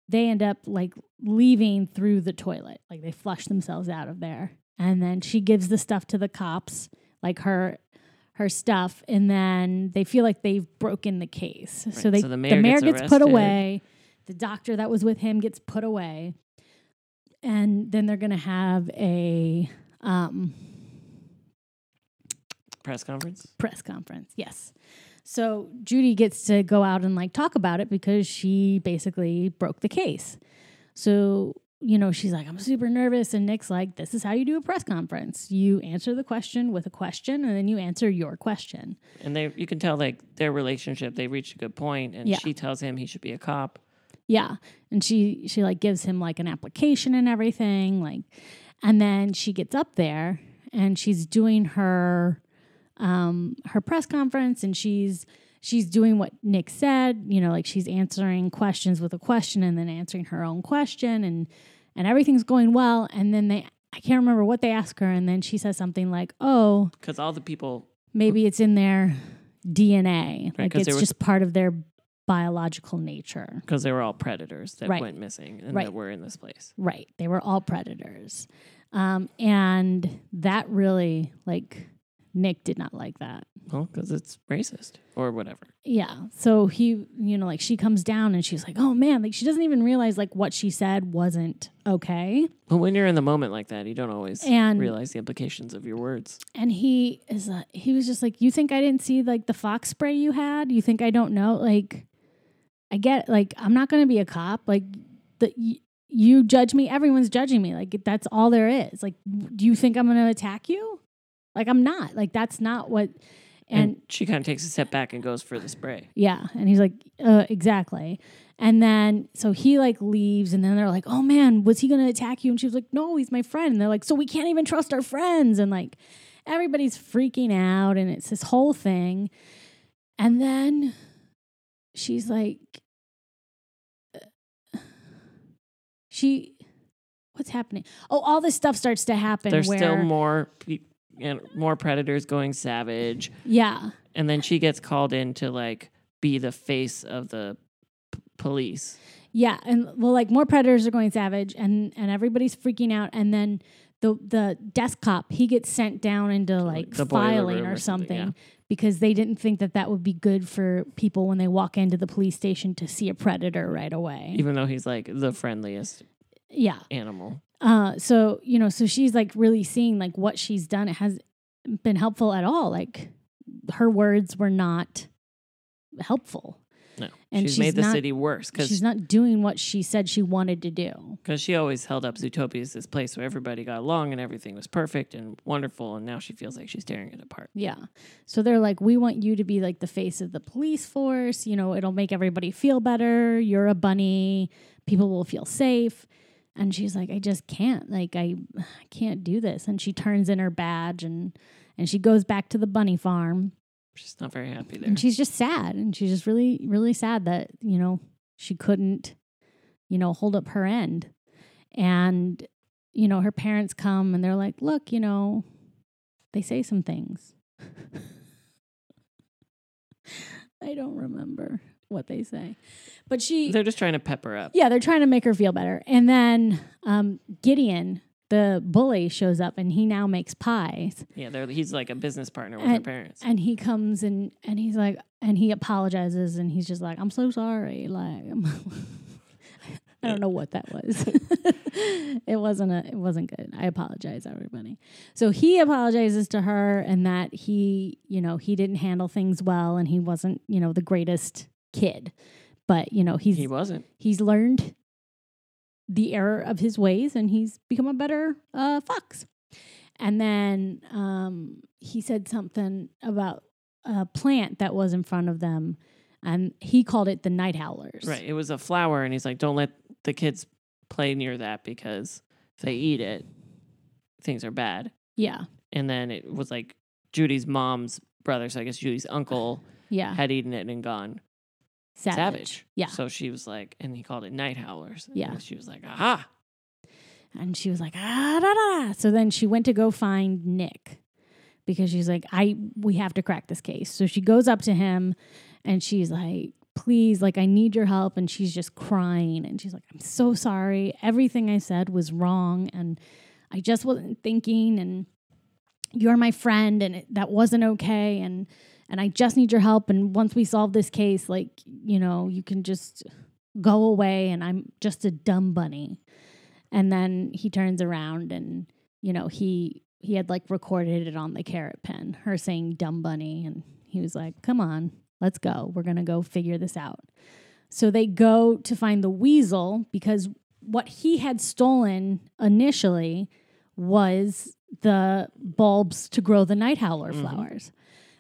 they end up like leaving through the toilet. Like they flush themselves out of there, and then she gives the stuff to the cops, like her her stuff, and then they feel like they've broken the case. so they so the the mayor mayor, gets gets, put away. The doctor that was with him gets put away, and then they're gonna have a um, Press conference. press conference. Yes. So Judy gets to go out and like talk about it because she basically broke the case. So, you know, she's like, I'm super nervous. And Nick's like, this is how you do a press conference. You answer the question with a question and then you answer your question. And they you can tell like their relationship, they reached a good point and Yeah. she tells him he should be a cop. Yeah. And she she like gives him like an application and everything. Like and then she gets up there and she's doing her um her press conference and she's she's doing what Nick said, you know, like she's answering questions with a question and then answering her own question and and everything's going well and then they I can't remember what they ask her and then she says something like, "Oh, Because all the people maybe it's in their DNA. Right, like it's just part of their biological nature." because they were all predators that Right. went missing and Right. that were in this place. Right. They were all predators. Um, and that really, like, Nick did not like that. Well, because it's racist or whatever. Yeah. So he, you know, like she comes down and she's like, oh man, like she doesn't even realize like what she said wasn't okay. But when you're in the moment like that, you don't always And- realize the implications of your words. And he is, uh, he was just like, you think I didn't see like the fox spray you had? You think I don't know? Like, I get, like, I'm not going to be a cop. Like, the, y- you judge me, everyone's judging me. Like, that's all there is. Like, do you think I'm going to attack you? Like, I'm not. Like, that's not what. And, And, she kind of takes a step back and goes for the spray. yeah. And he's like, uh, exactly. And then, so he like leaves, and then they're like, oh man, was he going to attack you? And she was like, no, he's my friend. And they're like, so we can't even trust our friends. And like, everybody's freaking out, and it's this whole thing. And then she's like, uh, she, what's happening? Oh, all this stuff starts to happen. There's where, still more pe- and more predators going savage. yeah, And then she gets called in to like be the face of the p- police. Yeah, and well, like more predators are going savage, and and everybody's freaking out, and then the the desk cop he gets sent down into like the filing or or something, something, yeah. Because they didn't think that that would be good for people when they walk into the police station to see a predator right away. Even though he's like the friendliest yeah. animal. Uh, so you know, so she's like really seeing like what she's done. It has been helpful at all. Like her words were not helpful. No, And she's, she's made the not- city worse because She's not doing what she said she wanted to do. Because she always held up Zootopia as this place where everybody got along and everything was perfect and wonderful, and now she feels like she's tearing it apart. Yeah. So they're like, we want you to be like the face of the police force. You know, it'll make everybody feel better. You're a bunny. People will feel safe. And she's like, I just can't. Like, I, I can't do this. And she turns in her badge and and she goes back to the bunny farm. She's not very happy there. And she's just sad. And she's just really, really sad that, you know, she couldn't, you know, hold up her end. And, you know, her parents come and they're like, look, you know, they say some things. I don't remember what they say. But she, They're just trying to pep her up. yeah, they're trying to make her feel better. And then um, Gideon, the bully, shows up and he now makes pies. Yeah, they're, he's like a business partner with her parents. And he comes and and he's like, and he apologizes and he's just like, I'm so sorry. Like, I don't know what that was. it wasn't a. It wasn't good. I apologize, everybody. So he apologizes to her and that he, you know, he didn't handle things well and he wasn't, you know, the greatest kid. But you know, he's He wasn't. he's learned the error of his ways and he's become a better uh, fox. And then um, he said something about a plant that was in front of them, and he called it the night howlers. Right. It was a flower, and he's like, don't let the kids play near that because if they eat it, things are bad. Yeah. And then it was like Judy's mom's brother, so I guess Judy's uncle Yeah. had eaten it and gone Savage. savage. Yeah. So she was like, and he called it night howlers. Yeah. She was like, aha. And she was like, ah, da, da, da. So then she went to go find Nick because she's like, I, we have to crack this case. So she goes up to him and she's like, please, like, I need your help. And she's just crying. And she's like, I'm so sorry. Everything I said was wrong. And I just wasn't thinking. And you're my friend. And it, that wasn't okay. And, and I just need your help. And once we solve this case, like, you know, you can just go away. And I'm just a dumb bunny and then he turns around and you know he he had like recorded it on the carrot pen her saying dumb bunny and he was like come on let's go we're gonna go figure this out so they go to find the weasel because what he had stolen initially was the bulbs to grow the night howler Mhm. flowers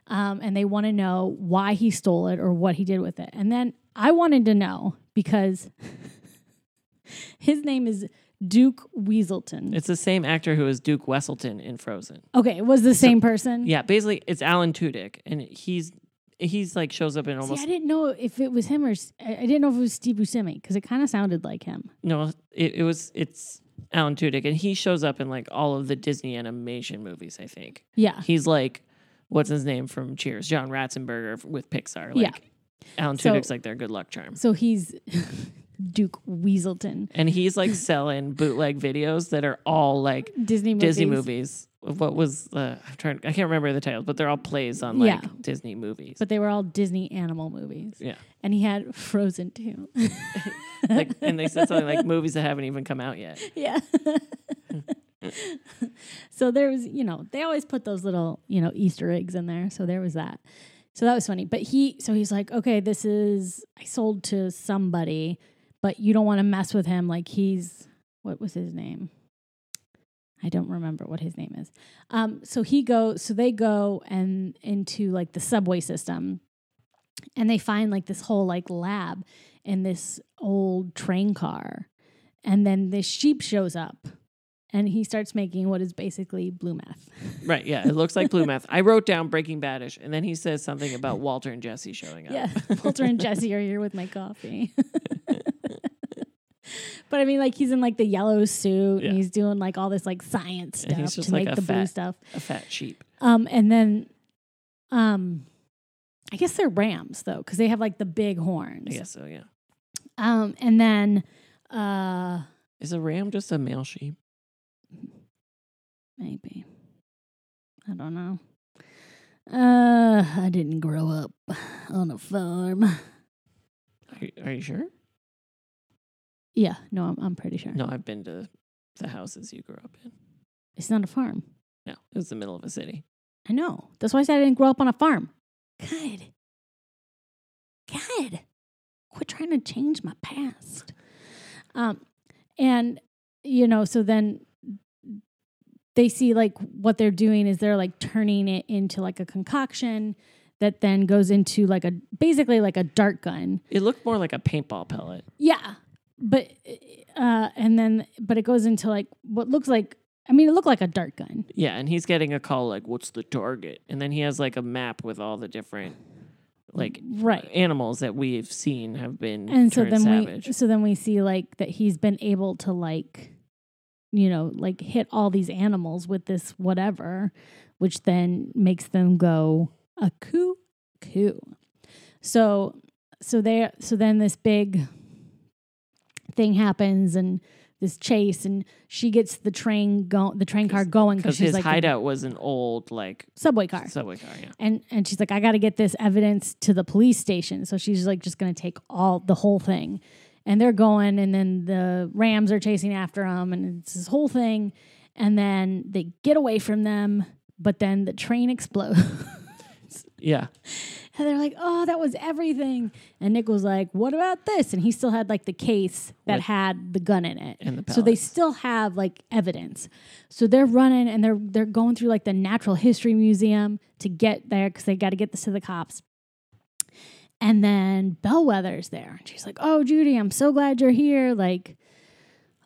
um, and they want to know why he stole it or what he did with it and then i wanted to know because his name is Duke Weaselton. It's the same actor who was Duke Weselton in Frozen. okay, it was the same person. Yeah, basically it's Alan Tudyk, and he's he's like shows up in almost. See, I didn't know if it was him or I didn't know if it was Steve Buscemi because it kind of sounded like him. no, it, it was it's Alan Tudyk, and he shows up in like all of the Disney animation movies. I think Yeah, he's like what's his name from Cheers, John Ratzenberger with Pixar. Like, Yeah. Alan So- Tudyk's like their good luck charm. so he's Duke Weaselton. And he's like selling bootleg videos that are all like Disney movies. Disney movies. What was uh, I'm trying? I can't remember the titles, but they're all plays on like Yeah. Disney movies. but they were all Disney animal movies. yeah, And he had Frozen too. like, and they said something like movies that haven't even come out yet. yeah. so there was, you know, they always put those little, you know, Easter eggs in there. So there was that. So that was funny. But he, so he's like, okay, this is, I sold to somebody, but you don't want to mess with him. Like he's, what was his name? I don't remember what his name is. Um, so he goes, so they go and into like the subway system and they find like this whole like lab in this old train car. And then this sheep shows up and he starts making what is basically blue meth. Right? Yeah, it looks like blue meth. I wrote down Breaking Badish, and then he says something about Walter and Jesse showing up. Yeah, Walter and Jesse are here with my coffee. but I mean, like he's in like the yellow suit Yeah. and he's doing like all this like science stuff to like make a the blue stuff. a fat sheep. Um, and then, um, I guess they're rams though, because they have like the big horns. Yeah. so. Yeah. Um, and then, uh, Is a ram just a male sheep? Maybe I don't know. Uh, I didn't grow up on a farm. Are you, are you sure? Yeah, no, I'm I'm pretty sure. No, I've been to the houses you grew up in. It's not a farm. No, it was the middle of a city. I know. That's why I said I didn't grow up on a farm. Good. Good. quit trying to change my past. Um, and you know, so then they see like what they're doing is they're like turning it into like a concoction that then goes into like a basically like a dart gun. It looked more like a paintball pellet. Yeah, but uh, and then but it goes into like what looks like. I mean, it looked like a dart gun. Yeah, and he's getting a call like, "What's the target?" And then he has like a map with all the different like Right. animals that we've seen have been and so then savage. we so then we see like that he's been able to like you know like hit all these animals with this whatever which then makes them go a coo coo. So so there so then this big thing happens and this chase and she gets the train go the train car going because his like hideout was an old like subway car. Subway car. Yeah, and and she's like i got to get this evidence to the police station. So she's like just to take all the whole thing and they're going and then the rams are chasing after them and it's this whole thing. And then they get away from them but then the train explodes. Yeah. and they're like oh that was everything. And nick was like what about this? And he still had like the case that With- had the gun in it. And the so they still have like evidence. So they're running and they're they're going through like the Natural History Museum to get there because they got to get this to the cops. And then Bellwether's there. And she's like, "Oh, Judy, I'm so glad you're here. Like,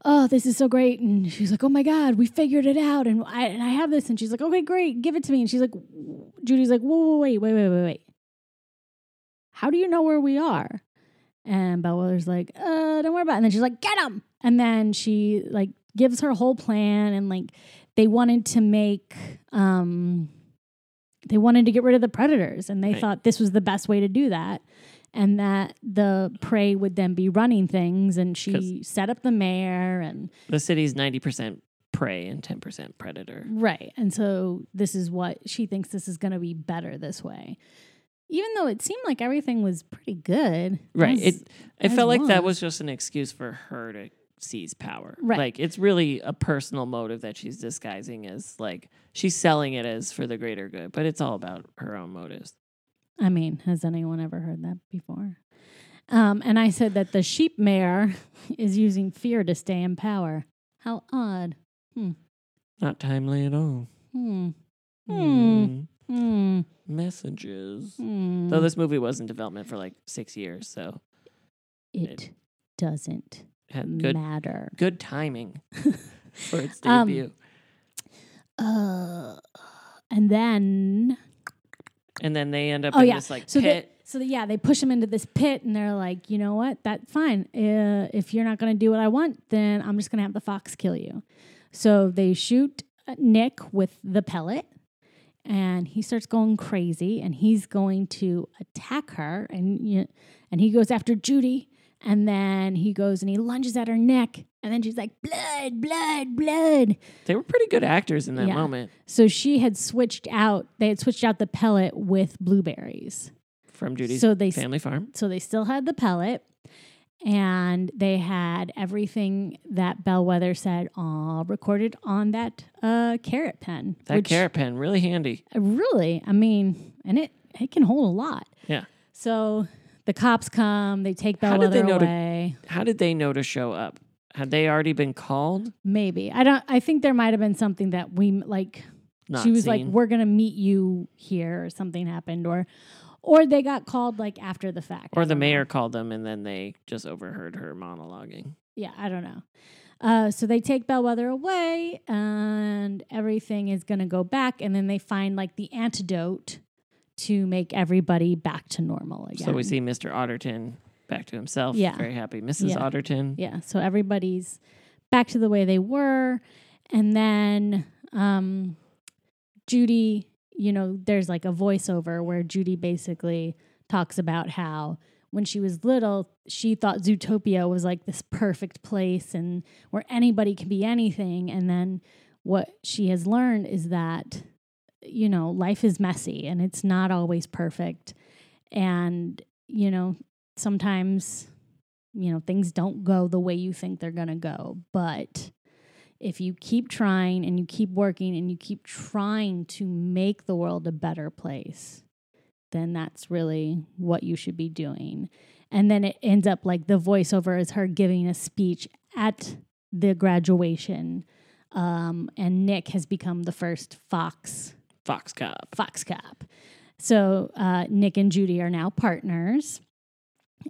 oh, this is so great." And she's like, "Oh my God, we figured it out, and I and I have this." And she's like, "Okay, great, give it to me." And she's like, "Judy's like, whoa, whoa, wait, wait, wait, wait, wait. How do you know where we are?" And Bellwether's like, uh, don't worry about it. And then she's like, get him. And then she like gives her whole plan and like they wanted to make um they wanted to get rid of the predators and they Right. thought this was the best way to do that. And that the prey would then be running things and she set up the mayor and The city's ninety percent prey and ten percent predator. Right. And so this is what she thinks this is going to be better this way. Even though it seemed like everything was pretty good. Right. as- It it felt like that was just an excuse for her to seize power. Right. Like it's really a personal motive that she's disguising as like she's selling it as for the greater good, but it's all about her own motives. I mean, has anyone ever heard that before? Um, and I said that the sheep mayor is using fear to stay in power. How odd. Not timely at all. Hmm. Hmm. Mm, Hmm. Messages. Hmm. Though this movie was in development for like six years, so it doesn't had good matter. good timing for its Um, debut. Uh, and then and then they end up oh, in yeah. this like so pit. They, so yeah, they push him into this pit, and they're like, you know what? That's fine. Uh, if you're not going to do what I want, then I'm just going to have the fox kill you. So they shoot uh, Nick with the pellet, and he starts going crazy, and he's going to attack her, and you, and he goes after Judy, and then he goes and he lunges at her neck, and then she's like, blood, blood, blood. they were pretty good actors in that Yeah. moment So she had switched out. They had switched out the pellet with blueberries. from Judy's so they family farm. so they still had the pellet and they had everything that Bellwether said all recorded on that uh, carrot pen. That which carrot pen really handy. Really, I mean, and it it can hold a lot. Yeah. So the cops come, they take Bellwether How did they know to- away. How did they know to show up? Had they already been called? Maybe I don't. I think there might have been something that we like. Not she was like, "We're gonna meet you here," or something happened, or or they got called like after the fact, or the know. mayor called them and then they just overheard her monologuing. yeah, I don't know. Uh, so they take Bellwether away, and everything is going to go back, and then they find like the antidote to make everybody back to normal again. So we see Mr. Otterton back to himself. Yeah. Very happy. Mrs. Yeah. Otterton. yeah, so everybody's back to the way they were, and then um, Judy, you know, there's like a voiceover where Judy basically talks about how when she was little, she thought Zootopia was like this perfect place and where anybody can be anything. And then what she has learned is that, you know, life is messy and it's not always perfect. And, you know, sometimes, you know, things don't go the way you think they're going to go. But if you keep trying and you keep working and you keep trying to make the world a better place, then that's really what you should be doing. And then it ends up like the voiceover is her giving a speech at the graduation. Um, and Nick has become the first Fox Fox Cop. Fox Cop. So uh, Nick and Judy are now partners,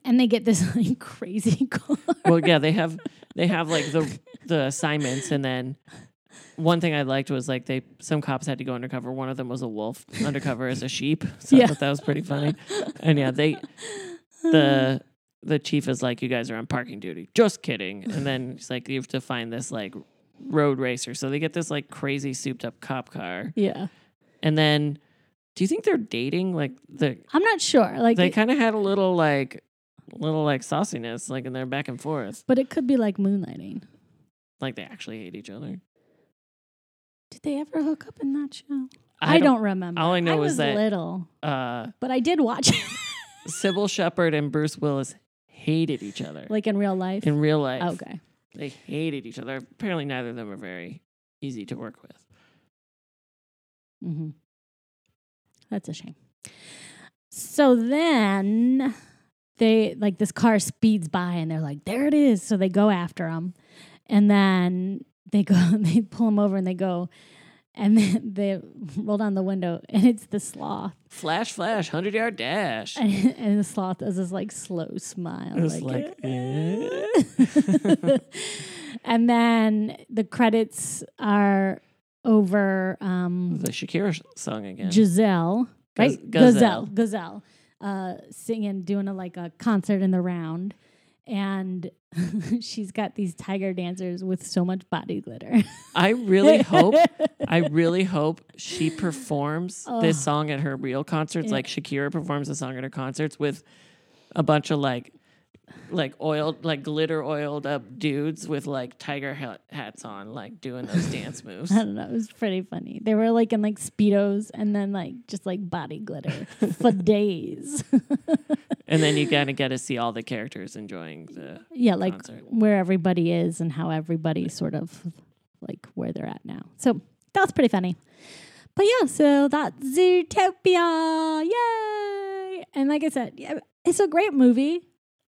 and they get this like crazy car. Well, yeah, they have they have like the the assignments, and then one thing I liked was like they some cops had to go undercover. One of them was a wolf undercover as a sheep, so Yeah. I thought that was pretty funny. And yeah, they the the chief is like, "You guys are on parking duty." Just kidding. And then he's like, "You have to find this like road racer." So they get this like crazy souped up cop car, yeah, and then. Do you think they're dating? Like the I'm not sure. Like, they it- kind of had a little like little like sauciness, like in their back and forth. but it could be like moonlighting. Like they actually hate each other. Did they ever hook up in that show? I, don't, remember. all I know was is that- little, Uh, but I did watch it, Cybill Shepherd and Bruce Willis hated each other like in real life. in real life. okay. They hated each other. Apparently, neither of them are very easy to work with. Hmm That's a shame. So then they like this car speeds by and they're like, there it is. So they go after him. And then they go, they pull him over and they go, and then they roll down the window and it's the sloth. Flash, flash, hundred yard dash. And, and the sloth does this like slow smile. It was like, like, eh. and then the credits are over um, the Shakira song again. Giselle, Gaz- right? Gazelle. Gazelle, uh, singing, doing a like a concert in the round, and she's got these tiger dancers with so much body glitter. I really hope, I really hope she performs this song at her real concerts, Yeah. like Shakira performs a song at her concerts with a bunch of like, like oiled, like glitter oiled up dudes with like tiger hat- hats on, like doing those dance moves. I don't know. It was pretty funny. They were like in like speedos and then like just like body glitter for days. And then you kind of get to see all the characters enjoying the. yeah, like Concert. where everybody is and how everybody's sort of like where they're at now. So that's pretty funny. But yeah, so that's Zootopia. Yay! And like I said, yeah, it's a great movie.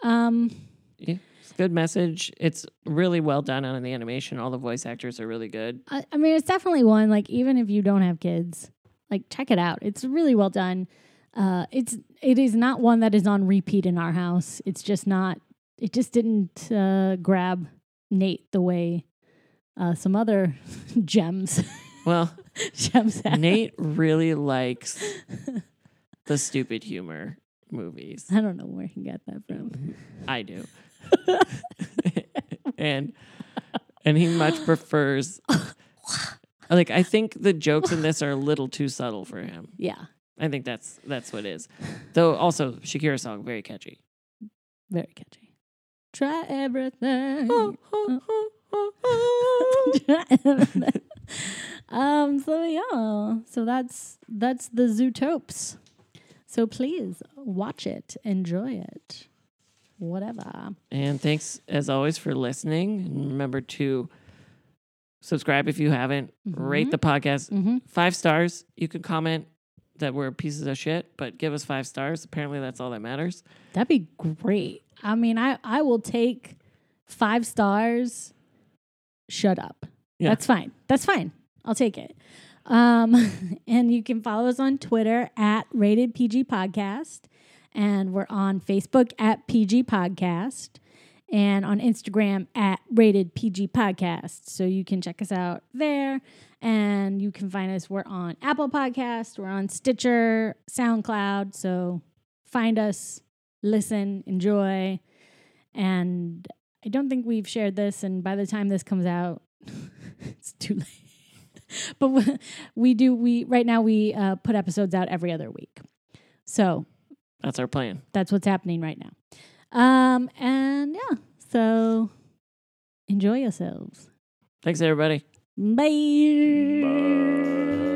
Um, Yeah, it's a good message. It's really well done on the animation. All the voice actors are really good. I, I mean, it's definitely one like even if you don't have kids, like check it out. It's really well done. Uh, it's it is not one that is on repeat in our house. It's just not. It just didn't uh, grab Nate the way uh, some other gems Well, gems have. Nate really likes the stupid humor movies. I don't know where he got that from. I do. and and he much prefers like I think the jokes in this are a little too subtle for him. Yeah, I think that's that's what it is. Though also Shakira song very catchy. very catchy. Try everything. um. So yeah. So that's that's the Zootopes. So please watch it, enjoy it, whatever. And thanks as always for listening. And remember to subscribe if you haven't. Rate Mhm. the podcast Mm-hmm. five stars. You can comment that we're pieces of shit, but give us five stars. Apparently, that's all that matters. That'd be great. I mean, I I will take five stars. Shut up. Yeah. That's fine. That's fine. I'll take it. Um, and you can follow us on Twitter at Rated PG Podcast, and we're on Facebook at PG Podcast, and on Instagram at Rated PG Podcast. So you can check us out there, and you can find us. We're on Apple Podcast, we're on Stitcher, SoundCloud. So find us, listen, enjoy, and I don't think we've shared this. And by the time this comes out, it's too late. but we, we do we right now we uh, put episodes out every other week. So That's our plan. that's what's happening right now. Um, and yeah, so enjoy yourselves. Thanks, everybody. Bye. Bye.